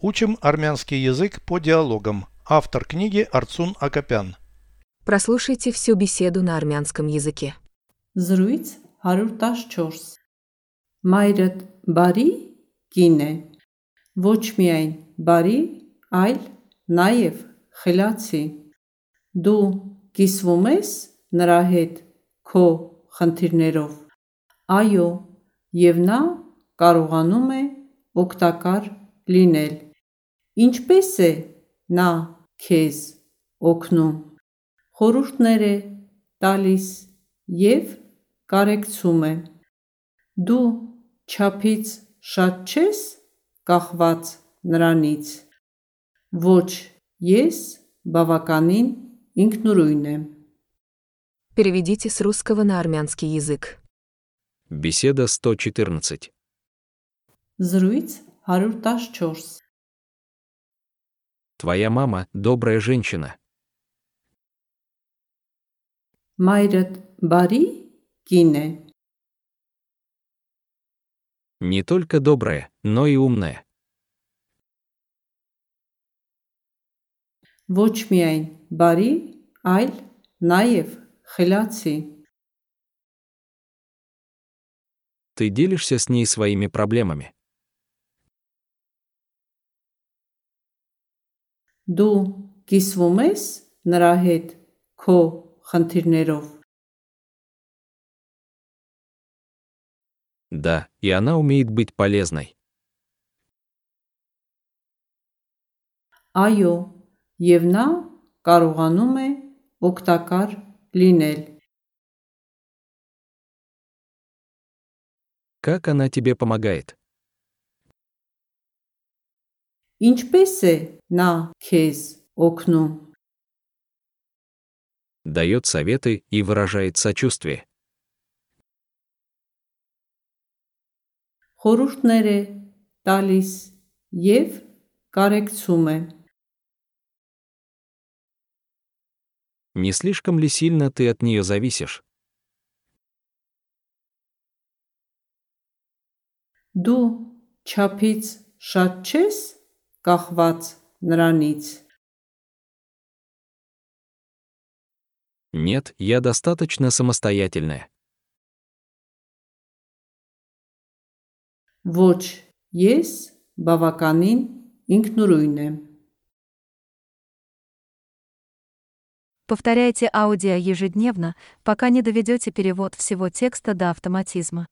Учим армянский язык по диалогам. Автор книги Арцун Акопян. Прослушайте всю беседу на армянском языке. Զրույց 114 Մայրդ բարի կին է ոչ միայն բարի, այլ նաև խելացի Դու կիսվում ես նրա հետ քո խնդիրներով Այո, եւ նա կարողանում է օգտակար լինել Ինչպես է նա քեզ օգնում Խորհուրդներ է տալիս եւ կարեկցում է Դու չափից շատ չես կախված նրանից Ոչ, ես բավականին ինքնուրույն եմ Переведите с русского на армянский язык. Беседа 114. Զրույց 114 Твоя мама – добрая женщина. Մայրդ բարի կին է Не только добрая, но и умная. ոչ միայն բարի, այլ նաև խելացի Ты делишься с ней своими проблемами. Դու կիսվում ես նրա հետ քո խնդիրներով Да, и она умеет быть полезной. Այո, եւ նա կարողանում է օգտակար լինել Как она тебе помогает? Ինչպես է նա քեզ օգնում Дает советы и выражает сочувствие. խորհուրդներ է տալիս եւ կարեկցում է Не слишком ли сильно ты от нее зависишь? դու չափից շատ չես կախված նրանից Нет, я достаточно самостоятельная. ոչ ես բավականին ինքնուրույն եմ Повторяйте аудио ежедневно, пока не доведете перевод всего текста до автоматизма.